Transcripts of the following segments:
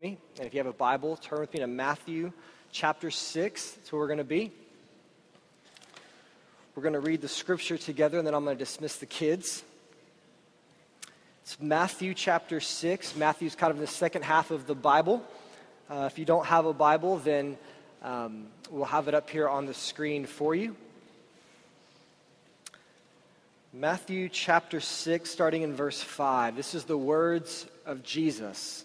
me. And if you have a Bible, turn with me to Matthew chapter 6. That's where we're going to be. We're going to read the scripture together, and then I'm going to dismiss the kids. It's Matthew chapter 6. Matthew's kind of the second half of the Bible. Uh, if you don't have a Bible, then um, we'll have it up here on the screen for you. Matthew chapter 6, starting in verse 5. This is the words of Jesus.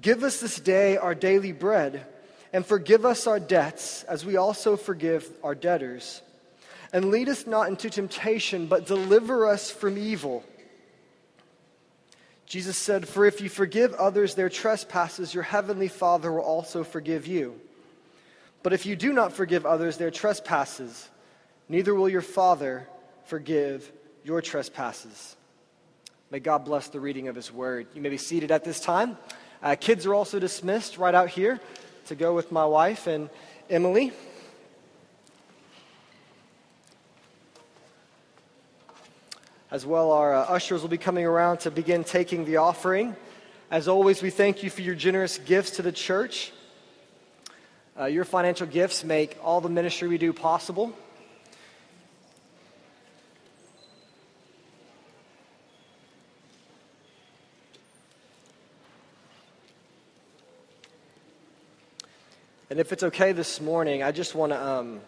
Give us this day our daily bread, and forgive us our debts, as we also forgive our debtors. And lead us not into temptation, but deliver us from evil. Jesus said, For if you forgive others their trespasses, your heavenly Father will also forgive you. But if you do not forgive others their trespasses, neither will your Father forgive your trespasses. May God bless the reading of his word. You may be seated at this time. Uh, kids are also dismissed right out here to go with my wife and Emily. As well, our uh, ushers will be coming around to begin taking the offering. As always, we thank you for your generous gifts to the church. Uh, your financial gifts make all the ministry we do possible. And if it's okay this morning, I just want to um,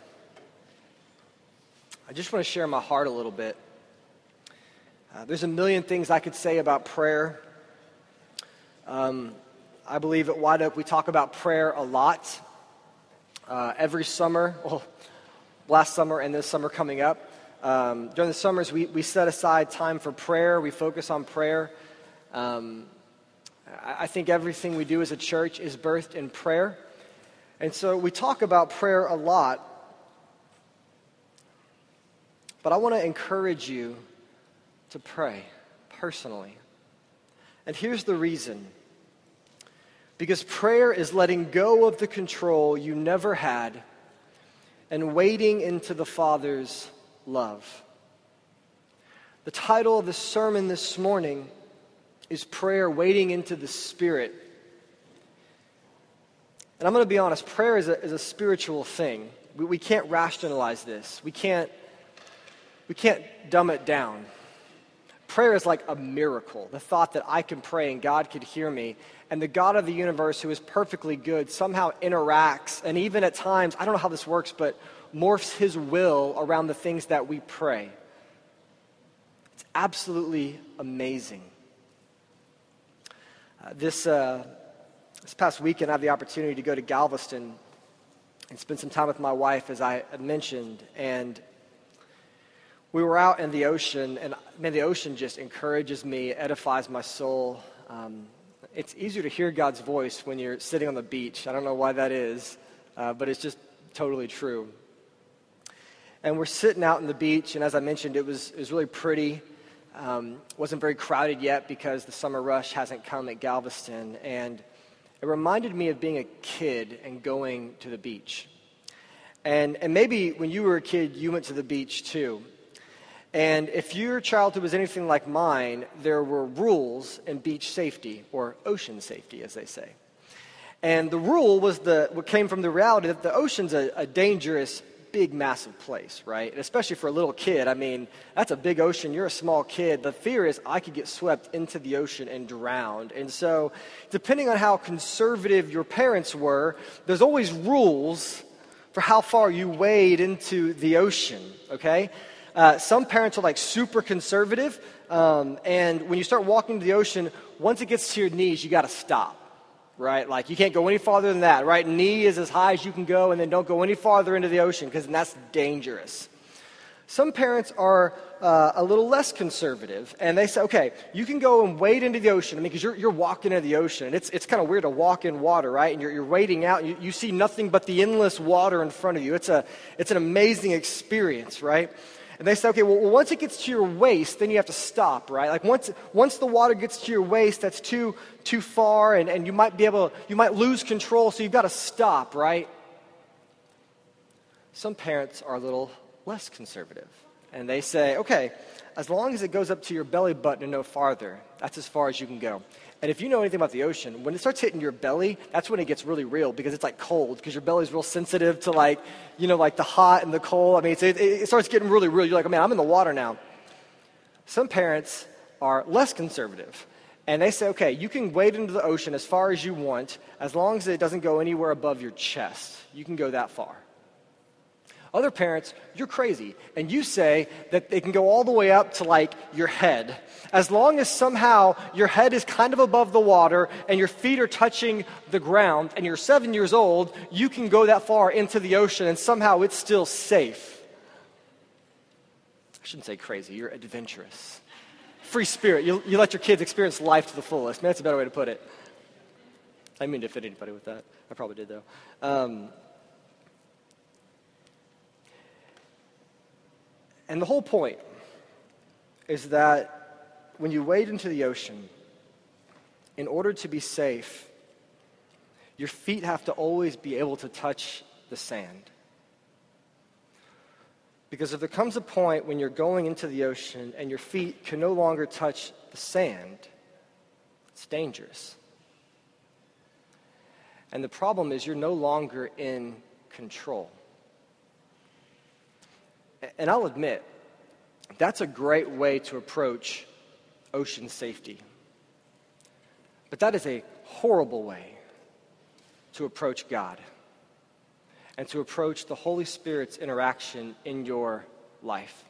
I just want to share my heart a little bit. Uh, there's a million things I could say about prayer. Um, I believe at White Oak we talk about prayer a lot. Uh, every summer, well, last summer and this summer coming up. Um, during the summers, we, we set aside time for prayer. We focus on prayer. Um, I, I think everything we do as a church is birthed in prayer. And so we talk about prayer a lot, but I want to encourage you to pray personally. And here's the reason because prayer is letting go of the control you never had and wading into the Father's love. The title of the sermon this morning is Prayer Wading into the Spirit and I'm going to be honest, prayer is a, is a spiritual thing. We, we can't rationalize this, we can't, we can't dumb it down. Prayer is like a miracle. The thought that I can pray and God could hear me, and the God of the universe, who is perfectly good, somehow interacts, and even at times, I don't know how this works, but morphs his will around the things that we pray. It's absolutely amazing. Uh, this, uh, this past weekend, I had the opportunity to go to Galveston and spend some time with my wife, as I mentioned. And we were out in the ocean, and man, the ocean just encourages me, edifies my soul. Um, it's easier to hear God's voice when you're sitting on the beach. I don't know why that is, uh, but it's just totally true. And we're sitting out on the beach, and as I mentioned, it was, it was really pretty. Um, wasn't very crowded yet because the summer rush hasn't come at Galveston. And it reminded me of being a kid and going to the beach. And, and maybe when you were a kid, you went to the beach too. And if your childhood was anything like mine, there were rules in beach safety, or ocean safety, as they say. And the rule was the, what came from the reality that the ocean's a, a dangerous big, massive place, right? And especially for a little kid. I mean, that's a big ocean. You're a small kid. The fear is I could get swept into the ocean and drowned. And so, depending on how conservative your parents were, there's always rules for how far you wade into the ocean, okay? Uh, some parents are like super conservative, um, and when you start walking to the ocean, once it gets to your knees, you got to stop right? Like you can't go any farther than that, right? Knee is as high as you can go, and then don't go any farther into the ocean because that's dangerous. Some parents are uh, a little less conservative, and they say, okay, you can go and wade into the ocean. I mean, because you're, you're walking into the ocean, and it's, it's kind of weird to walk in water, right? And you're, you're wading out, you, you see nothing but the endless water in front of you. It's, a, it's an amazing experience, right? And they say, okay, well, once it gets to your waist, then you have to stop, right? Like once, once the water gets to your waist, that's too, too far, and, and you might be able, you might lose control, so you've got to stop, right? Some parents are a little less conservative, and they say, okay, as long as it goes up to your belly button and no farther, that's as far as you can go. And if you know anything about the ocean, when it starts hitting your belly, that's when it gets really real because it's like cold because your belly's real sensitive to like, you know, like the hot and the cold. I mean, it, it starts getting really real. You're like, man, I'm in the water now. Some parents are less conservative. And they say, okay, you can wade into the ocean as far as you want as long as it doesn't go anywhere above your chest. You can go that far. Other parents, you're crazy. And you say that they can go all the way up to like your head. As long as somehow your head is kind of above the water and your feet are touching the ground and you're seven years old, you can go that far into the ocean and somehow it's still safe. I shouldn't say crazy, you're adventurous. Free spirit. You, you let your kids experience life to the fullest. Man, that's a better way to put it. I didn't mean to offend anybody with that. I probably did, though. Um, And the whole point is that when you wade into the ocean, in order to be safe, your feet have to always be able to touch the sand. Because if there comes a point when you're going into the ocean and your feet can no longer touch the sand, it's dangerous. And the problem is you're no longer in control. And I'll admit, that's a great way to approach ocean safety. But that is a horrible way to approach God and to approach the Holy Spirit's interaction in your life.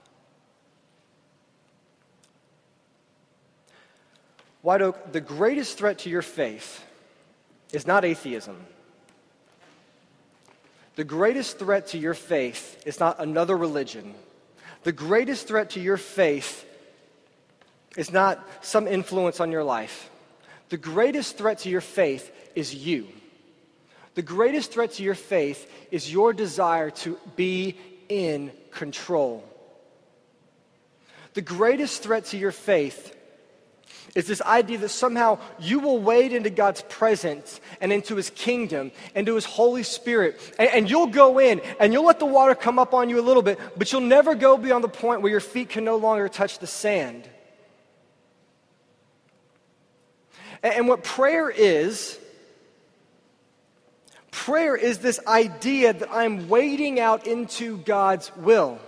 White Oak, the greatest threat to your faith is not atheism. The greatest threat to your faith is not another religion. The greatest threat to your faith is not some influence on your life. The greatest threat to your faith is you. The greatest threat to your faith is your desire to be in control. The greatest threat to your faith is this idea that somehow you will wade into God's presence and into His kingdom, and into His Holy Spirit, and, and, you'll go in and you'll let the water come up on you a little bit, but you'll never go beyond the point where your feet can no longer touch the sand. And, and what prayer is, prayer is this idea that I'm wading out into God's will.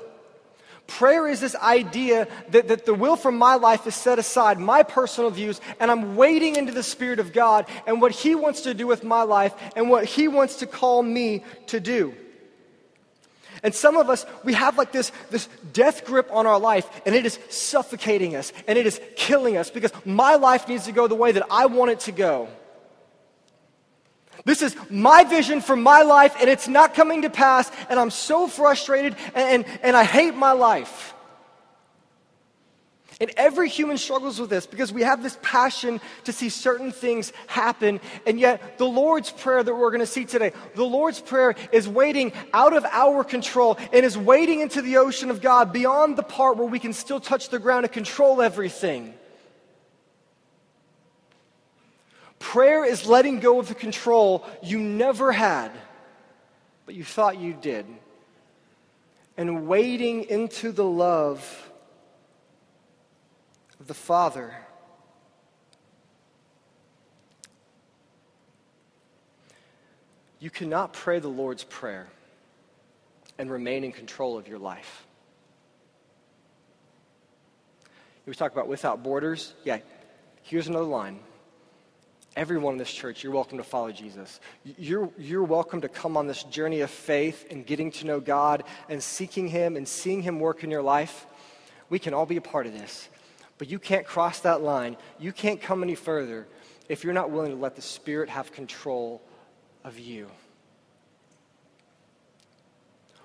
Prayer is this idea that, that the will for my life is set aside, my personal views, and I'm wading into the Spirit of God and what He wants to do with my life and what He wants to call me to do. And some of us, we have like this, this death grip on our life, and it is suffocating us, and it is killing us because my life needs to go the way that I want it to go. This is my vision for my life, and it's not coming to pass, and I'm so frustrated, and, and, and, I hate my life. And every human struggles with this because we have this passion to see certain things happen, and yet the Lord's Prayer that we're going to see today, the Lord's Prayer is waiting out of our control and is wading into the ocean of God beyond the part where we can still touch the ground and control everything. Prayer is letting go of the control you never had, but you thought you did, and wading into the love of the Father. You cannot pray the Lord's Prayer and remain in control of your life. We talk about without borders. Yeah, here's another line. Everyone in this church, you're welcome to follow Jesus. You're, you're welcome to come on this journey of faith and getting to know God and seeking Him and seeing Him work in your life. We can all be a part of this. But you can't cross that line. You can't come any further if you're not willing to let the Spirit have control of you.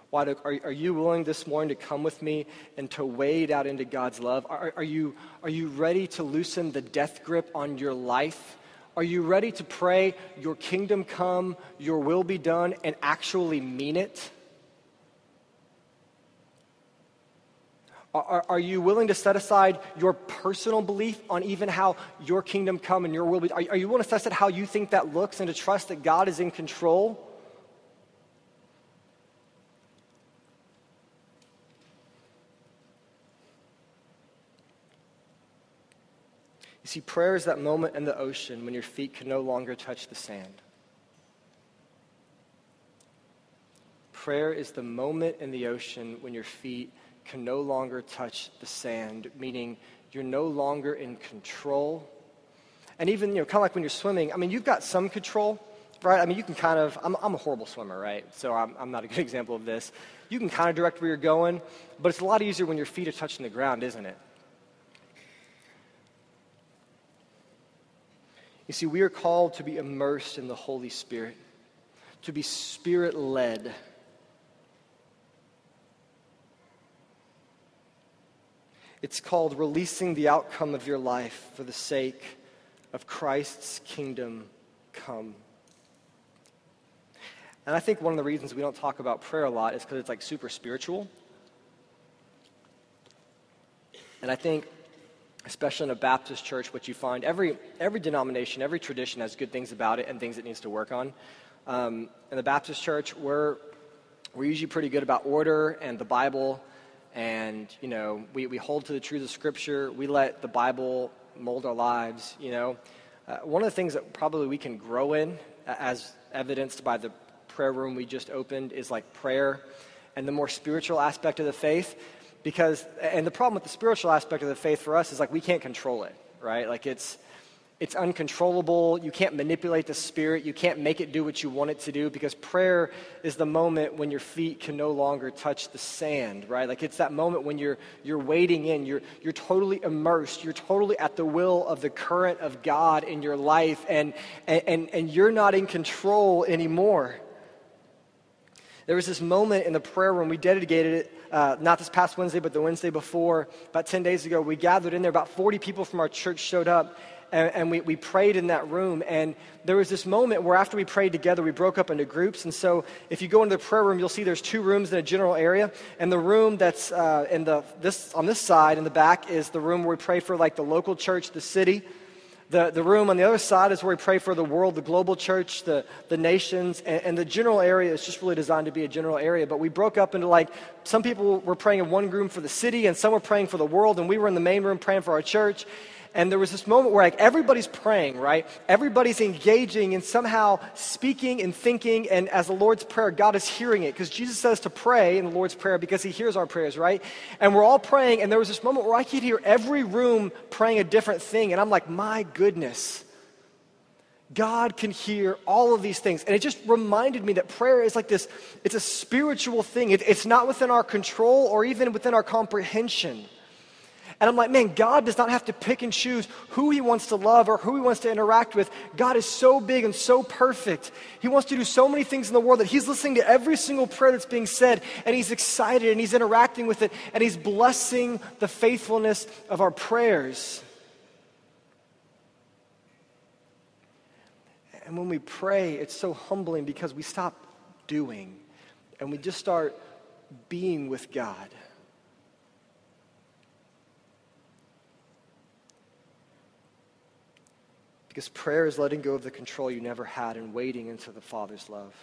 Why are, are you willing this morning to come with me and to wade out into God's love? Are, are, you, are you ready to loosen the death grip on your life? Are you ready to pray, Your kingdom come, Your will be done, and actually mean it? Are, are, you willing to set aside your personal belief on even how your kingdom come and your will be? Are, are you willing to set aside how you think that looks and to trust that God is in control? You see, prayer is that moment in the ocean when your feet can no longer touch the sand. Prayer is the moment in the ocean when your feet can no longer touch the sand, meaning you're no longer in control. And even, you know, kind of like when you're swimming, I mean, you've got some control, right? I mean, you can kind of, I'm, I'm a horrible swimmer, right? So I'm, I'm not a good example of this. You can kind of direct where you're going, but it's a lot easier when your feet are touching the ground, isn't it? You see, we are called to be immersed in the Holy Spirit, to be spirit led. It's called releasing the outcome of your life for the sake of Christ's kingdom come. And I think one of the reasons we don't talk about prayer a lot is because it's like super spiritual. And I think especially in a Baptist church, what you find every, every denomination, every tradition has good things about it and things it needs to work on. Um, in the Baptist church, we're, we're usually pretty good about order and the Bible, and, you know, we, we hold to the truth of Scripture. We let the Bible mold our lives, you know. Uh, one of the things that probably we can grow in, as evidenced by the prayer room we just opened, is like prayer and the more spiritual aspect of the faith because and the problem with the spiritual aspect of the faith for us is like we can't control it right? Like it's it's uncontrollable. You can't manipulate the spirit. You can't make it do what you want it to do because prayer is the moment when your feet can no longer touch the sand right? Like it's that moment when you're you're wading in. You're you're totally immersed. You're totally at the will of the current of god in your life and and and you're not in control anymore. There was this moment in the prayer room. We dedicated it uh, not this past Wednesday, but the Wednesday before, about 10 days ago, we gathered in there. About 40 people from our church showed up, and, and, we, we prayed in that room. And there was this moment where after we prayed together, we broke up into groups. And so if you go into the prayer room, you'll see there's two rooms in a general area. And the room that's uh, in the, this, on this side in the back is the room where we pray for like the local church, the city. The, the room on the other side is where we pray for the world, the global church, the, the nations, and, and, the general area is just really designed to be a general area. But we broke up into like some people were praying in one room for the city, and some were praying for the world, and we were in the main room praying for our church. And there was this moment where like everybody's praying, right? Everybody's engaging and somehow speaking and thinking. And as the Lord's Prayer, God is hearing it because Jesus says to pray in the Lord's Prayer because he hears our prayers, right? And we're all praying. And there was this moment where I could hear every room praying a different thing. And I'm like, my goodness. God can hear all of these things. And it just reminded me that prayer is like this it's a spiritual thing. It, it's not within our control or even within our comprehension. And I'm like, man, God does not have to pick and choose who he wants to love or who he wants to interact with. God is so big and so perfect. He wants to do so many things in the world that he's listening to every single prayer that's being said and he's excited and he's interacting with it and he's blessing the faithfulness of our prayers. And when we pray, it's so humbling because we stop doing and we just start being with God. Because prayer is letting go of the control you never had and wading into the Father's love.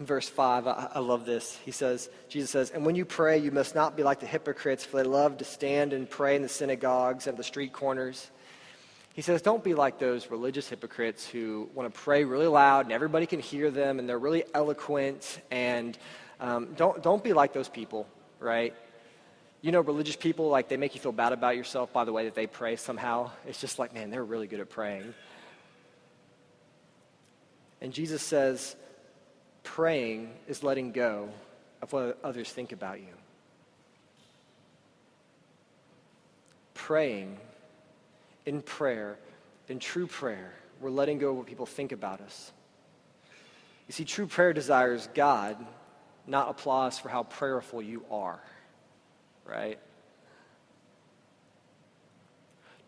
In verse 5, I, I, love this. He says, Jesus says, And when you pray, you must not be like the hypocrites, for they love to stand and pray in the synagogues and the street corners. He says, Don't be like those religious hypocrites who want to pray really loud and everybody can hear them and they're really eloquent. And um, don't, don't be like those people, right? You know, religious people, like, they make you feel bad about yourself by the way that they pray somehow. It's just like, man, they're really good at praying. And Jesus says, praying is letting go of what others think about you. Praying in prayer, in true prayer, we're letting go of what people think about us. You see, true prayer desires God, not applause for how prayerful you are, right?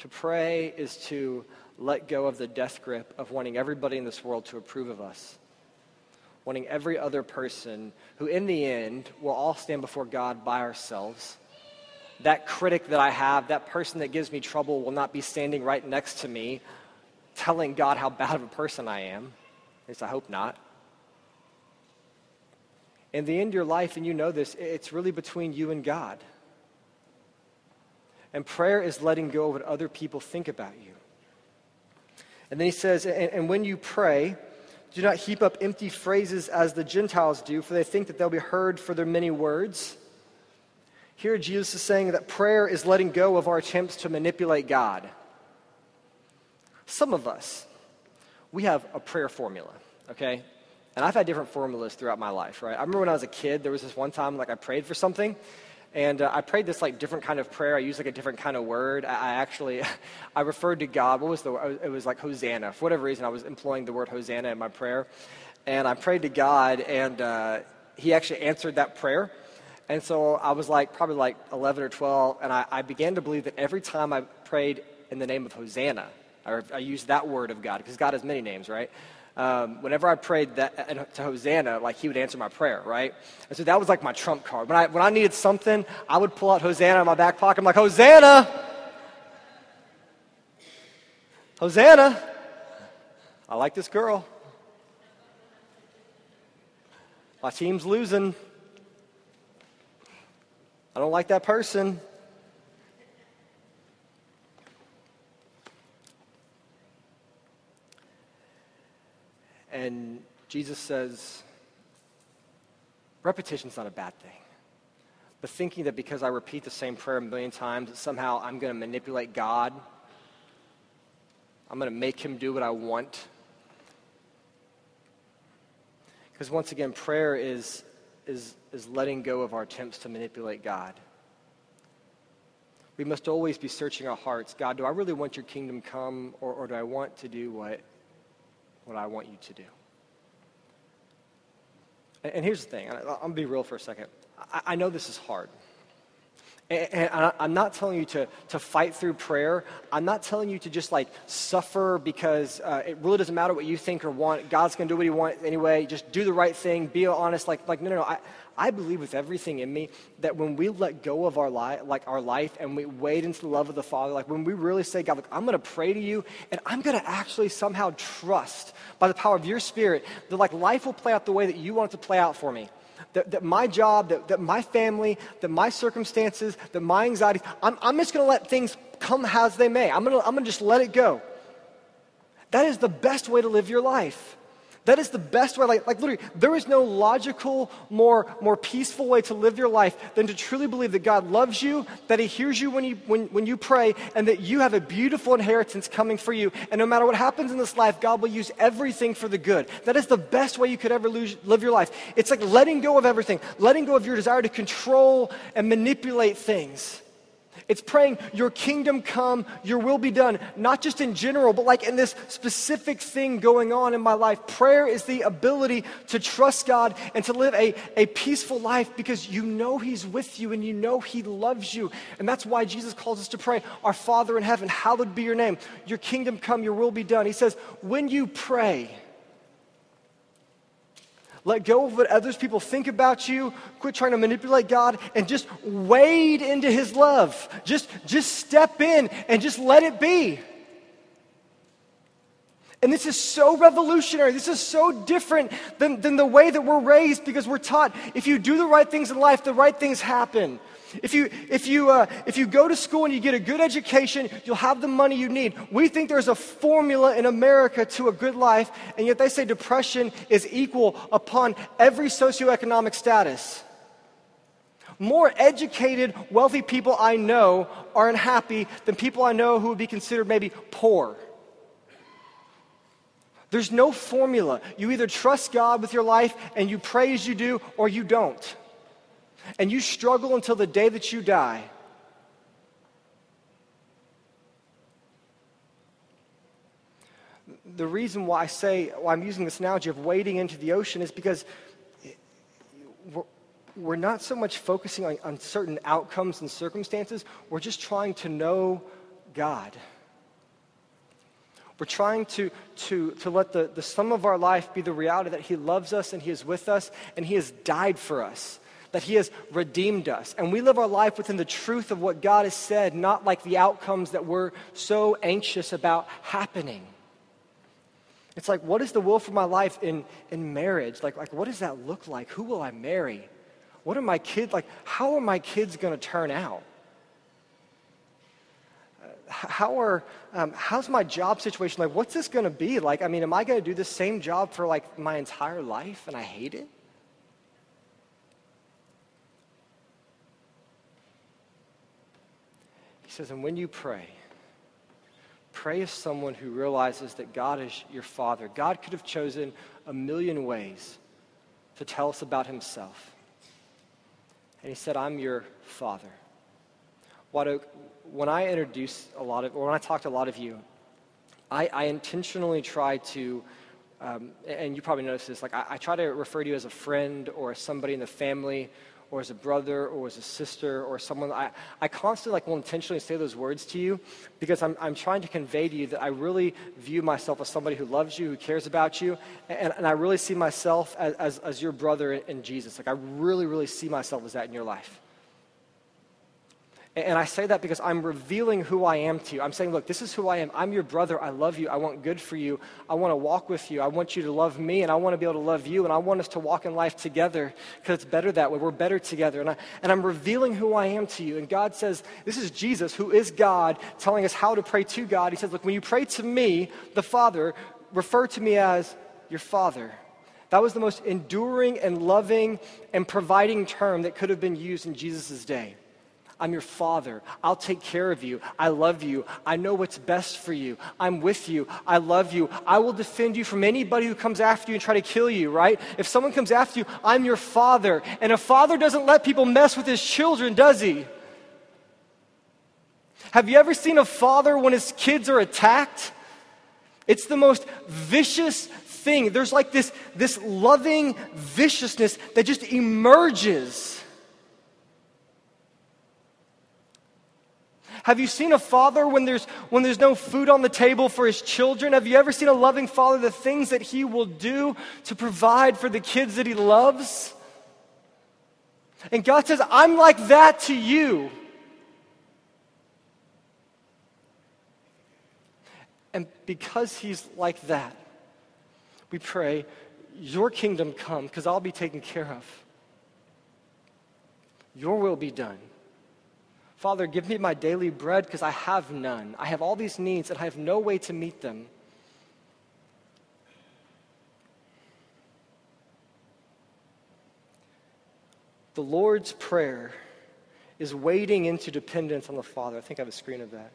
To pray is to let go of the death grip of wanting everybody in this world to approve of us, wanting every other person who, in the end, will all stand before God by ourselves that critic that I have, that person that gives me trouble, will not be standing right next to me telling God how bad of a person I am. At least I hope not. In the end your life, and you know this, it's really between you and God. And prayer is letting go of what other people think about you. And then he says, and, and when you pray, do not heap up empty phrases as the Gentiles do, for they think that they'll be heard for their many words. Here, Jesus is saying that prayer is letting go of our attempts to manipulate God. Some of us, we have a prayer formula, okay? And I've had different formulas throughout my life, right? I remember when I was a kid, there was this one time, like, I prayed for something, and uh, I prayed this, like, different kind of prayer. I used, like, a different kind of word. I, I actually, I referred to God. What was the It was, like, Hosanna. For whatever reason, I was employing the word Hosanna in my prayer. And I prayed to God, and uh, He actually answered that prayer. And so I was like, probably like 11 or 12, and I, I began to believe that every time I prayed in the name of Hosanna, or I used that word of God, because God has many names, right? Um, whenever I prayed that, uh, to Hosanna, like he would answer my prayer, right? And so that was like my trump card. When I, when I needed something, I would pull out Hosanna in my back pocket. I'm like, Hosanna! Hosanna! I like this girl. My team's losing. I don't like that person. And Jesus says, repetition's not a bad thing. But thinking that because I repeat the same prayer a million times, that somehow I'm going to manipulate God, I'm going to make him do what I want. Because once again, prayer is is, is letting go of our attempts to manipulate God. We must always be searching our hearts. God, do I really want your kingdom come, or, or do I want to do what, what I want you to do? And, here's the thing I'm going to be real for a second. I, I know this is hard. And, I'm not telling you to, to fight through prayer. I'm not telling you to just like suffer because uh, it really doesn't matter what you think or want. God's going to do what he wants anyway. Just do the right thing. Be honest. Like, like no, no, no. I, I believe with everything in me that when we let go of our life, like our life, and we wade into the love of the Father, like when we really say, God, look, I'm going to pray to you, and I'm going to actually somehow trust by the power of your Spirit that like life will play out the way that you want it to play out for me that, that my job, that, that my family, that my circumstances, that my anxieties, I'm, I'm just going to let things come as they may. I'm going I'm going to just let it go. That is the best way to live your life. That is the best way. Like, like literally, there is no logical, more, more peaceful way to live your life than to truly believe that God loves you, that He hears you when you, when, when you pray, and that you have a beautiful inheritance coming for you. And no matter what happens in this life, God will use everything for the good. That is the best way you could ever lose, live your life. It's like letting go of everything, letting go of your desire to control and manipulate things. It's praying, Your kingdom come, Your will be done, not just in general, but like in this specific thing going on in my life. Prayer is the ability to trust God and to live a, a peaceful life because you know He's with you and you know He loves you. And that's why Jesus calls us to pray, Our Father in heaven, hallowed be your name. Your kingdom come, Your will be done. He says, When you pray, let go of what others people think about you. Quit trying to manipulate God and just wade into His love. Just, just step in and just let it be. And this is so revolutionary. This is so different than, than the way that we're raised because we're taught if you do the right things in life, the right things happen. If you, if, you, uh, if you go to school and you get a good education, you'll have the money you need. We think there's a formula in America to a good life, and yet they say depression is equal upon every socioeconomic status. More educated, wealthy people I know are unhappy than people I know who would be considered maybe poor. There's no formula. You either trust God with your life and you pray as you do, or you don't and you struggle until the day that you die, the reason why I say, why I'm using this analogy of wading into the ocean is because we're, not so much focusing on, on certain outcomes and circumstances, we're just trying to know God. We're trying to, to, to let the, the sum of our life be the reality that He loves us and He is with us and He has died for us that He has redeemed us. And we live our life within the truth of what God has said, not like the outcomes that we're so anxious about happening. It's like, what is the will for my life in, in marriage? Like, like, what does that look like? Who will I marry? What are my kids like? How are my kids going to turn out? How are, um, how's my job situation? Like, what's this going to be? Like, I mean, am I going to do the same job for like my entire life and I hate it? Says, and when you pray, pray as someone who realizes that God is your Father. God could have chosen a million ways to tell us about Himself. And He said, I'm your Father. When I introduce a lot of, or when I talk to a lot of you, I, I intentionally try to, um, and you probably notice this, like I, I try to refer to you as a friend or somebody in the family or as a brother or as a sister or someone. I, I constantly like will intentionally say those words to you because I'm, I'm trying to convey to you that I really view myself as somebody who loves you, who cares about you, and, and I really see myself as, as, as your brother in Jesus. Like I really, really see myself as that in your life. And I say that because I'm revealing who I am to you. I'm saying, look, this is who I am. I'm your brother. I love you. I want good for you. I want to walk with you. I want you to love me, and I want to be able to love you. And I want us to walk in life together because it's better that way. We're better together. And, I, and I'm revealing who I am to you. And God says, this is Jesus, who is God, telling us how to pray to God. He says, look, when you pray to me, the Father, refer to me as your Father. That was the most enduring and loving and providing term that could have been used in Jesus' day. I'm your father. I'll take care of you. I love you. I know what's best for you. I'm with you. I love you. I will defend you from anybody who comes after you and try to kill you, right? If someone comes after you, I'm your father. And a father doesn't let people mess with his children, does he? Have you ever seen a father when his kids are attacked? It's the most vicious thing. There's like this, this loving viciousness that just emerges Have you seen a father when there's, when there's no food on the table for his children? Have you ever seen a loving father, the things that he will do to provide for the kids that he loves? And God says, I'm like that to you. And because he's like that, we pray, Your kingdom come, because I'll be taken care of. Your will be done. Father, give me my daily bread because I have none. I have all these needs and I have no way to meet them. The Lord's Prayer is wading into dependence on the Father. I think I have a screen of that.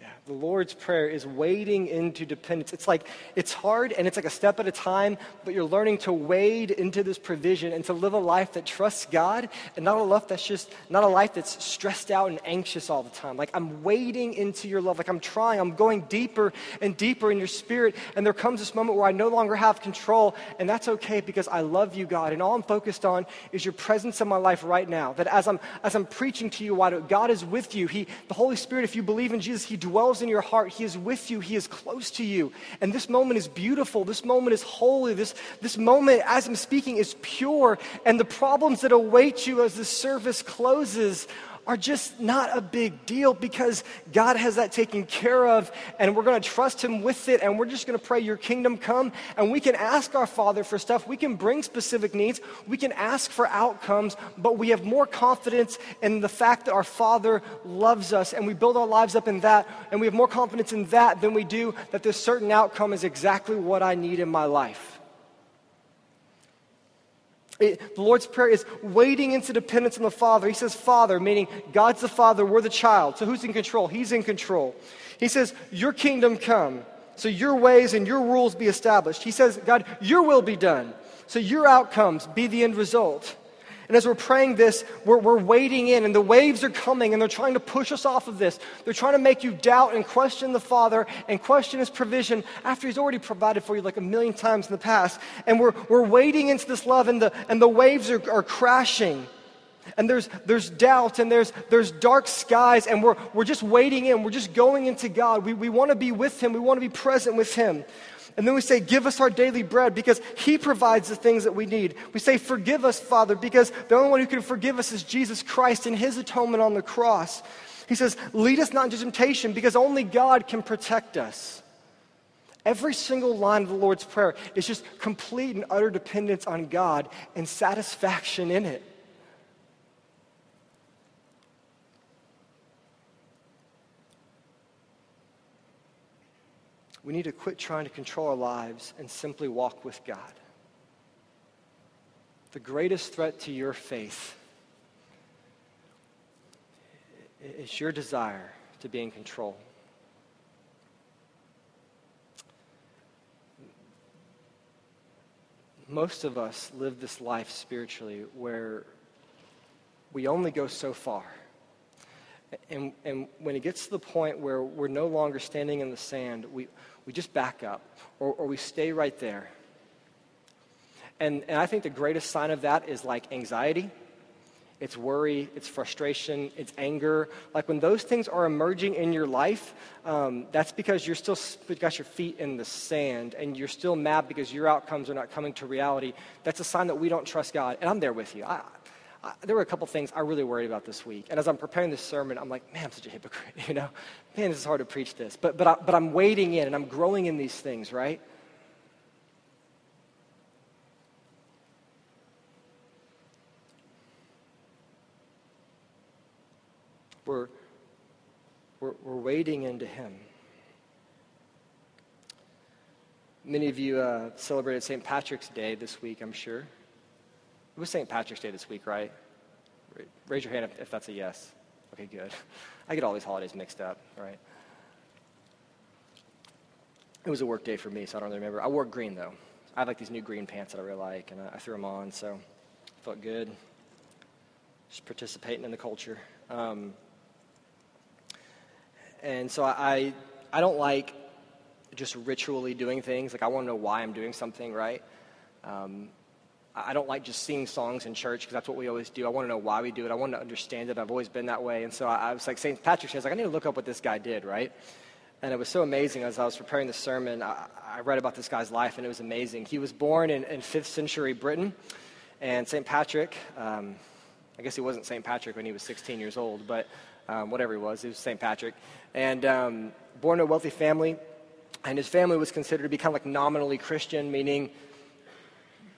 Yeah, the Lord's Prayer is wading into dependence. It's like, it's hard and it's like a step at a time, but you're learning to wade into this provision and to live a life that trusts God and not a life that's just, not a life that's stressed out and anxious all the time. Like, I'm wading into your love. Like, I'm trying, I'm going deeper and deeper in your spirit. And there comes this moment where I no longer have control, and that's okay because I love you, God. And all I'm focused on is your presence in my life right now. That as I'm, as I'm preaching to you, why God is with you. He, the Holy Spirit, if you believe in Jesus, He dwells in your heart. He is with you. He is close to you. And this moment is beautiful. This moment is holy. This, this moment, as I'm speaking, is pure. And the problems that await you as the service closes are just not a big deal because God has that taken care of and we're going to trust Him with it and we're just going to pray, Your kingdom come. And we can ask our Father for stuff. We can bring specific needs. We can ask for outcomes, but we have more confidence in the fact that our Father loves us and we build our lives up in that. And we have more confidence in that than we do that this certain outcome is exactly what I need in my life. It, the Lord's Prayer is wading into dependence on the Father. He says, Father, meaning God's the Father, we're the child. So who's in control? He's in control. He says, Your kingdom come. So your ways and your rules be established. He says, God, your will be done. So your outcomes be the end result. And as we're praying this, we're, we're wading in, and the waves are coming, and they're trying to push us off of this. They're trying to make you doubt and question the Father and question His provision after He's already provided for you like a million times in the past. And we're, we're wading into this love, and the, and the waves are, are crashing. And there's, there's doubt and there's, there's dark skies, and we're, we're just wading in. We're just going into God. We, we want to be with Him, we want to be present with Him. And then we say, Give us our daily bread because He provides the things that we need. We say, Forgive us, Father, because the only one who can forgive us is Jesus Christ and His atonement on the cross. He says, Lead us not into temptation because only God can protect us. Every single line of the Lord's Prayer is just complete and utter dependence on God and satisfaction in it. We need to quit trying to control our lives and simply walk with God. The greatest threat to your faith is your desire to be in control. Most of us live this life spiritually where we only go so far. And, and when it gets to the point where we're no longer standing in the sand, we, we just back up or, or we stay right there. And, and I think the greatest sign of that is like anxiety, it's worry, it's frustration, it's anger. Like when those things are emerging in your life, um, that's because you're still got your feet in the sand and you're still mad because your outcomes are not coming to reality. That's a sign that we don't trust God. And I'm there with you. I, I, there were a couple things I really worried about this week. And as I'm preparing this sermon, I'm like, man, I'm such a hypocrite, you know? Man, this is hard to preach this. But, but, I, but I'm wading in and I'm growing in these things, right? We're, we're, we're wading into Him. Many of you uh, celebrated St. Patrick's Day this week, I'm sure. It was St. Patrick's Day this week, right? Raise your hand if, if that's a yes. Okay, good. I get all these holidays mixed up, right? It was a work day for me, so I don't really remember. I wore green, though. I have like these new green pants that I really like, and I, I threw them on, so I felt good. Just participating in the culture. Um, and so I, I don't like just ritually doing things. Like, I want to know why I'm doing something, right? Um, I don't like just singing songs in church because that's what we always do. I want to know why we do it. I want to understand it. I've always been that way. And so I, I was like, St. Patrick says, like, I need to look up what this guy did, right? And it was so amazing as I was preparing the sermon. I, I read about this guy's life, and it was amazing. He was born in, in 5th century Britain, and St. Patrick, um, I guess he wasn't St. Patrick when he was 16 years old, but um, whatever he was, he was St. Patrick. And um, born to a wealthy family, and his family was considered to be kind of like nominally Christian, meaning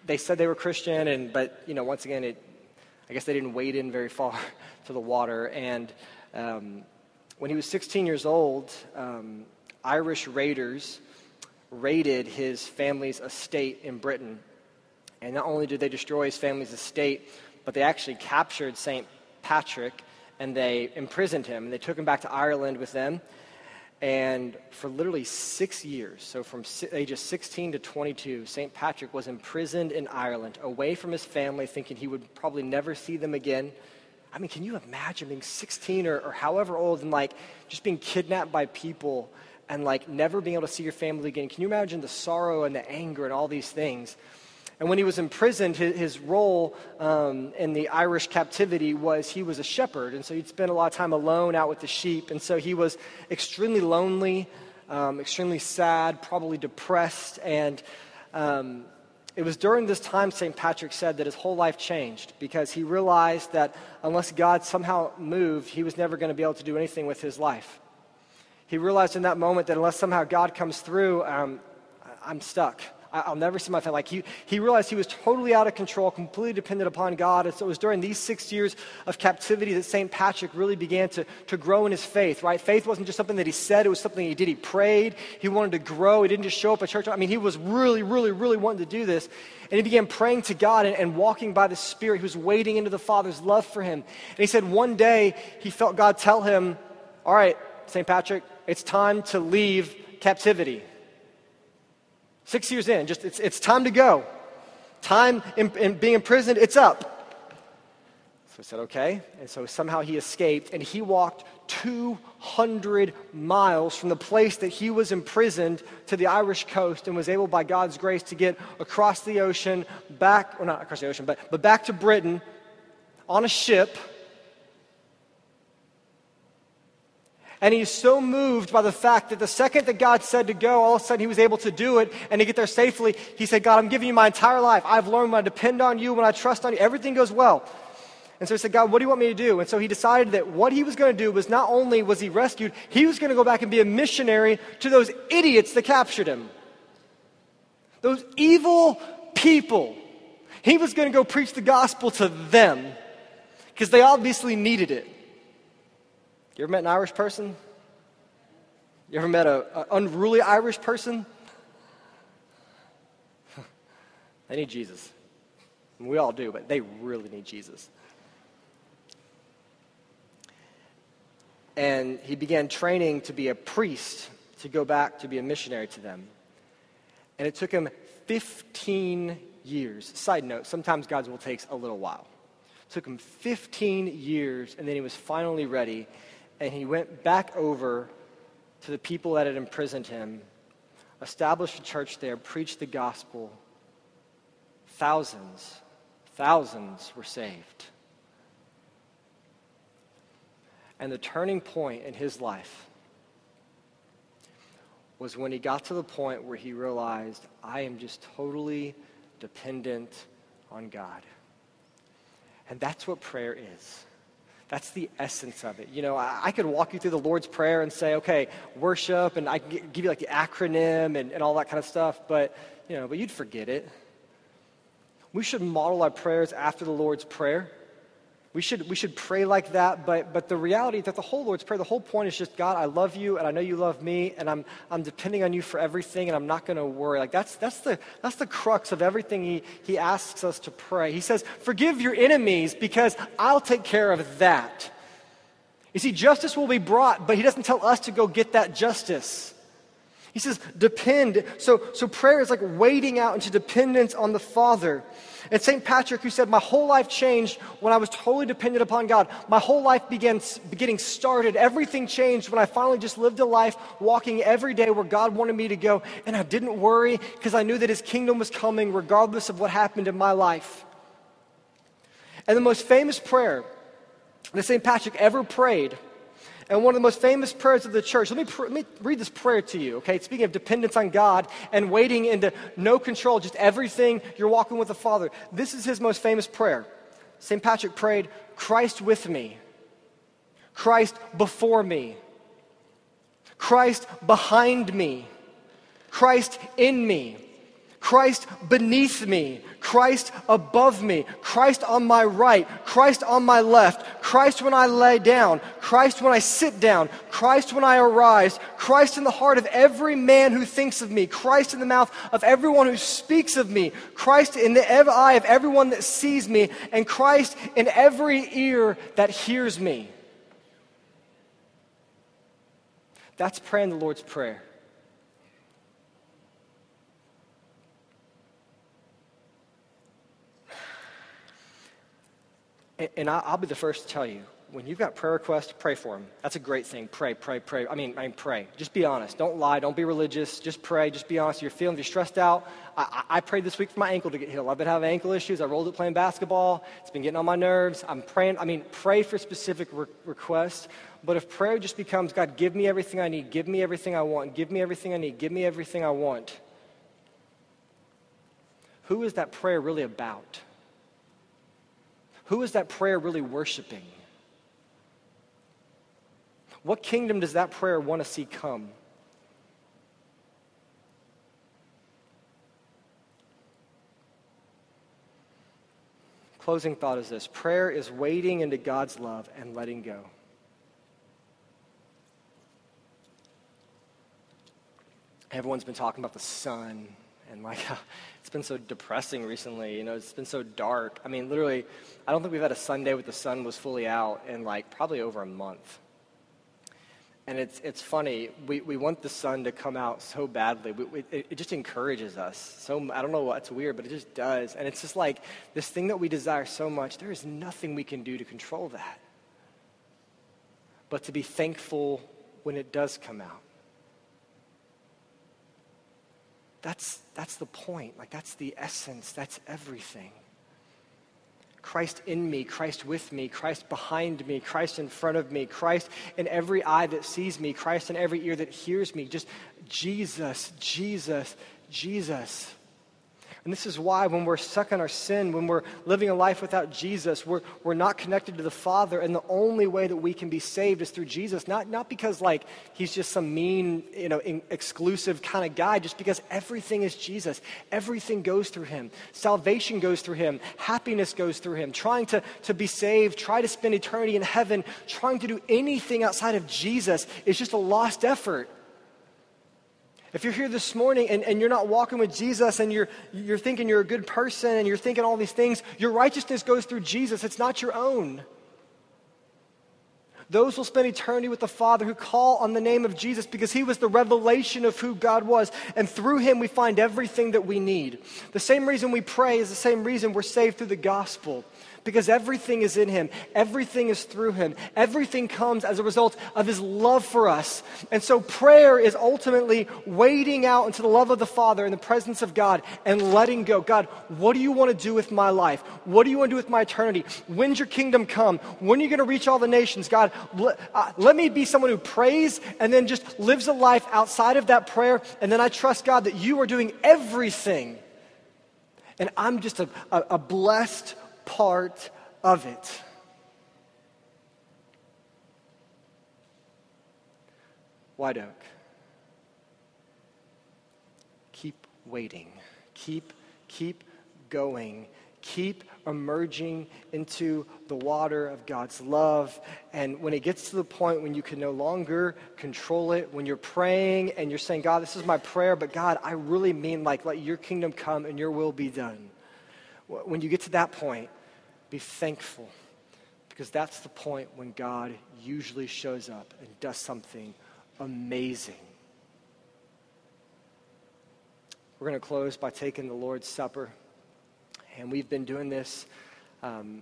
they said they were Christian, and but you know, once again, it, I guess they didn't wade in very far to the water. And um, when he was 16 years old, um, Irish raiders raided his family's estate in Britain. And not only did they destroy his family's estate, but they actually captured St. Patrick and they imprisoned him. And they took him back to Ireland with them. And for literally six years, so from ages 16 to 22, St. Patrick was imprisoned in Ireland, away from his family, thinking he would probably never see them again. I mean, can you imagine being 16 or, or however old and like just being kidnapped by people and like never being able to see your family again? Can you imagine the sorrow and the anger and all these things? And when he was imprisoned, his, his role um, in the Irish captivity was he was a shepherd. And so he'd spend a lot of time alone out with the sheep. And so he was extremely lonely, um, extremely sad, probably depressed. And um, It was during this time, St. Patrick said, that his whole life changed because he realized that unless God somehow moved, he was never going to be able to do anything with his life. He realized in that moment that unless somehow God comes through, um, I'm stuck. I'll never see my family. Like he, he realized he was totally out of control, completely dependent upon God. And so it was during these six years of captivity that St. Patrick really began to, to grow in his faith, right? Faith wasn't just something that he said, it was something he did. He prayed, he wanted to grow. He didn't just show up at church. I mean, he was really, really, really wanting to do this. And he began praying to God and, and walking by the Spirit. He was wading into the Father's love for him. And he said one day he felt God tell him, All right, St. Patrick, it's time to leave captivity. Six years in, just it's, it's time to go. Time in, in being imprisoned, it's up. So I said, okay. And so somehow he escaped and he walked 200 miles from the place that he was imprisoned to the Irish coast and was able, by God's grace, to get across the ocean, back, or not across the ocean, but, but back to Britain on a ship And he's so moved by the fact that the second that God said to go, all of a sudden he was able to do it and to get there safely. He said, God, I'm giving you my entire life. I've learned when I depend on you, when I trust on you, everything goes well. And so he said, God, what do you want me to do? And so he decided that what he was going to do was not only was he rescued, he was going to go back and be a missionary to those idiots that captured him. Those evil people. He was going to go preach the gospel to them because they obviously needed it. You ever met an Irish person? You ever met an unruly Irish person? they need Jesus. we all do, but they really need Jesus. And he began training to be a priest to go back to be a missionary to them. And it took him 15 years. Side note, sometimes God's will takes a little while. It took him 15 years, and then he was finally ready and he went back over to the people that had imprisoned him, established a church there, preached the gospel. Thousands, thousands were saved. And the turning point in his life was when he got to the point where he realized, I am just totally dependent on God. And that's what prayer is. That's the essence of it. You know, I, I, could walk you through the Lord's Prayer and say, okay, worship, and I give you like the acronym and, and all that kind of stuff, but, you know, but you'd forget it. We should model our prayers after the Lord's Prayer. We should, we should pray like that, but, but the reality that the whole Lord's Prayer, the whole point is just, God, I love you, and I know you love me, and I'm, I'm depending on you for everything, and I'm not going to worry. Like, that's, that's, the, that's the crux of everything he, he asks us to pray. He says, Forgive your enemies because I'll take care of that. You see, justice will be brought, but he doesn't tell us to go get that justice. He says, depend. So, so prayer is like wading out into dependence on the Father. And St. Patrick, who said, My whole life changed when I was totally dependent upon God. My whole life began getting started. Everything changed when I finally just lived a life walking every day where God wanted me to go. And I didn't worry because I knew that His kingdom was coming regardless of what happened in my life. And the most famous prayer that St. Patrick ever prayed and one of the most famous prayers of the church. Let me, pr- let me read this prayer to you, okay? Speaking of dependence on God and waiting into no control, just everything, you're walking with the Father. This is his most famous prayer. St. Patrick prayed, Christ with me, Christ before me, Christ behind me, Christ in me, Christ beneath me, Christ above me, Christ on my right, Christ on my left, Christ when I lay down, Christ when I sit down, Christ when I arise, Christ in the heart of every man who thinks of me, Christ in the mouth of everyone who speaks of me, Christ in the eye of everyone that sees me, and Christ in every ear that hears me. That's praying the Lord's Prayer. And I'll be the first to tell you, when you've got prayer requests, pray for them. That's a great thing. Pray, pray, pray. I mean, I mean, pray. Just be honest. Don't lie. Don't be religious. Just pray. Just be honest. You're feeling, you're stressed out. I, I prayed this week for my ankle to get healed. I've been having ankle issues. I rolled it playing basketball. It's been getting on my nerves. I'm praying. I mean, pray for specific re- requests. But if prayer just becomes, God, give me everything I need, give me everything I want, give me everything I need, give me everything I want, who is that prayer really about? Who is that prayer really worshiping? What kingdom does that prayer want to see come? Closing thought is this prayer is wading into God's love and letting go. Everyone's been talking about the sun and like it's been so depressing recently you know it's been so dark. I mean literally i don't think we've had a sunday with the sun was fully out in like probably over a month. And it's, it's funny we, we want the sun to come out so badly. We, we, it, it just encourages us. So i don't know what's weird but it just does. And it's just like this thing that we desire so much there is nothing we can do to control that. But to be thankful when it does come out That's, that's the point. Like, that's the essence. That's everything. Christ in me, Christ with me, Christ behind me, Christ in front of me, Christ in every eye that sees me, Christ in every ear that hears me. Just Jesus, Jesus, Jesus. And this is why when we're stuck in our sin, when we're living a life without Jesus, we're, we're not connected to the Father. And the only way that we can be saved is through Jesus. Not, not because, like, he's just some mean, you know, in, exclusive kind of guy, just because everything is Jesus. Everything goes through him. Salvation goes through him. Happiness goes through him. Trying to, to be saved, try to spend eternity in heaven, trying to do anything outside of Jesus is just a lost effort. If you're here this morning and, and you're not walking with Jesus and you're, you're thinking you're a good person and you're thinking all these things, your righteousness goes through Jesus. It's not your own. Those will spend eternity with the Father who call on the name of Jesus because he was the revelation of who God was. And through him, we find everything that we need. The same reason we pray is the same reason we're saved through the gospel because everything is in him, everything is through him, everything comes as a result of his love for us. And so prayer is ultimately wading out into the love of the Father in the presence of God and letting go. God, what do you want to do with my life? What do you want to do with my eternity? When's your kingdom come? When are you going to reach all the nations? God, let, uh, let me be someone who prays and then just lives a life outside of that prayer. And then I trust, God, that you are doing everything. And I'm just a, a, a blessed part of it. White Oak. Keep waiting. Keep, keep going. Keep emerging into the water of God's love. And when it gets to the point when you can no longer control it, when you're praying and you're saying, God, this is my prayer, but God, I really mean like, let your kingdom come and your will be done. When you get to that point, be thankful because that's the point when God usually shows up and does something amazing. We're going to close by taking the Lord's Supper. And we've been doing this um,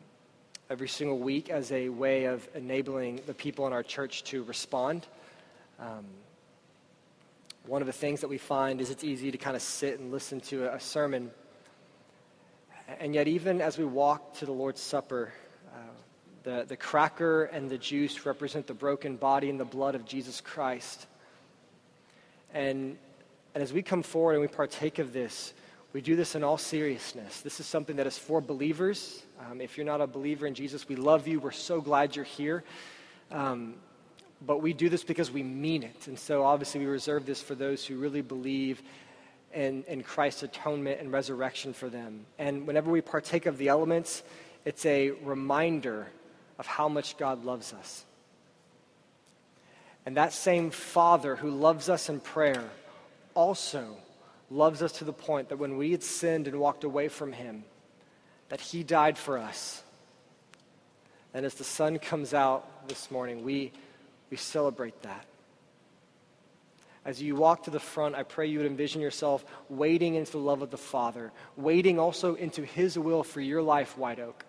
every single week as a way of enabling the people in our church to respond. Um, one of the things that we find is it's easy to kind of sit and listen to a, a sermon and yet, even as we walk to the Lord's Supper, uh, the, the cracker and the juice represent the broken body and the blood of Jesus Christ. And, and as we come forward and we partake of this, we do this in all seriousness. This is something that is for believers. Um, if you're not a believer in Jesus, we love you. We're so glad you're here. Um, but we do this because we mean it. And so, obviously, we reserve this for those who really believe in Christ's atonement and resurrection for them. And whenever we partake of the elements, it's a reminder of how much God loves us. And that same Father who loves us in prayer also loves us to the point that when we had sinned and walked away from Him, that He died for us. And as the sun comes out this morning, we, we celebrate that. As you walk to the front, I pray you would envision yourself wading into the love of the Father, wading also into His will for your life, White Oak,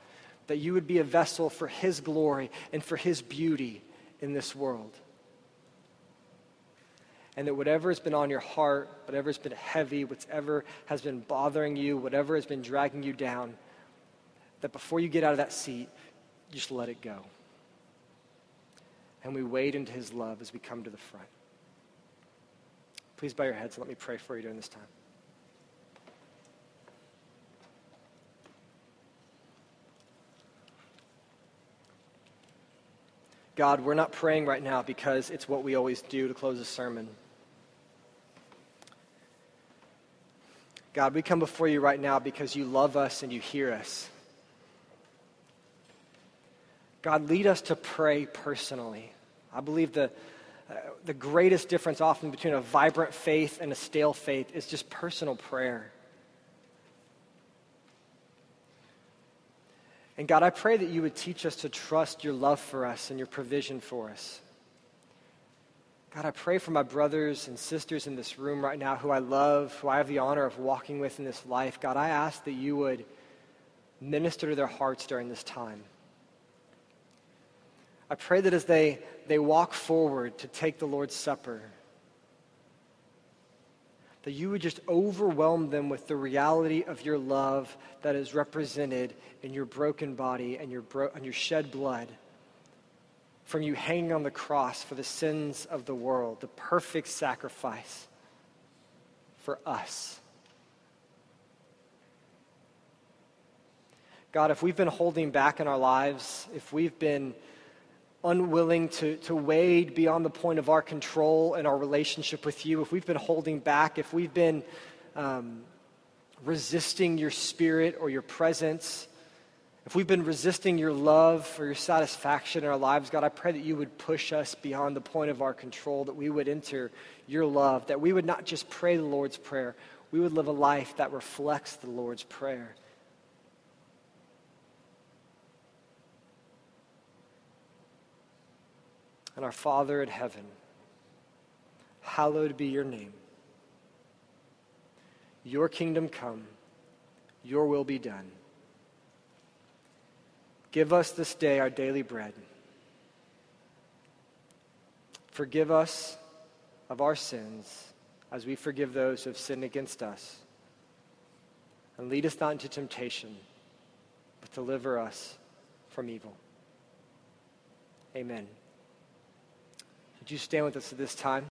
that you would be a vessel for His glory and for His beauty in this world. And that whatever has been on your heart, whatever has been heavy, whatever has been bothering you, whatever has been dragging you down, that before you get out of that seat, just let it go. And we wade into His love as we come to the front. Please bow your heads and let me pray for you during this time. God, we're not praying right now because it's what we always do to close a sermon. God, we come before you right now because you love us and you hear us. God, lead us to pray personally. I believe the the greatest difference often between a vibrant faith and a stale faith is just personal prayer. And God, I pray that you would teach us to trust your love for us and your provision for us. God, I pray for my brothers and sisters in this room right now who I love, who I have the honor of walking with in this life. God, I ask that you would minister to their hearts during this time. I pray that as they, they walk forward to take the Lord's Supper, that you would just overwhelm them with the reality of your love that is represented in your broken body and your, bro- and your shed blood from you hanging on the cross for the sins of the world, the perfect sacrifice for us. God, if we've been holding back in our lives, if we've been unwilling to, to wade beyond the point of our control and our relationship with you, if we've been holding back, if we've been um, resisting your spirit or your presence, if we've been resisting your love or your satisfaction in our lives, God, I pray that you would push us beyond the point of our control, that we would enter your love, that we would not just pray the Lord's Prayer, we would live a life that reflects the Lord's Prayer. And our Father in heaven, hallowed be your name. Your kingdom come, your will be done. Give us this day our daily bread. Forgive us of our sins as we forgive those who have sinned against us. And lead us not into temptation, but deliver us from evil. Amen. Would you stand with us at this time?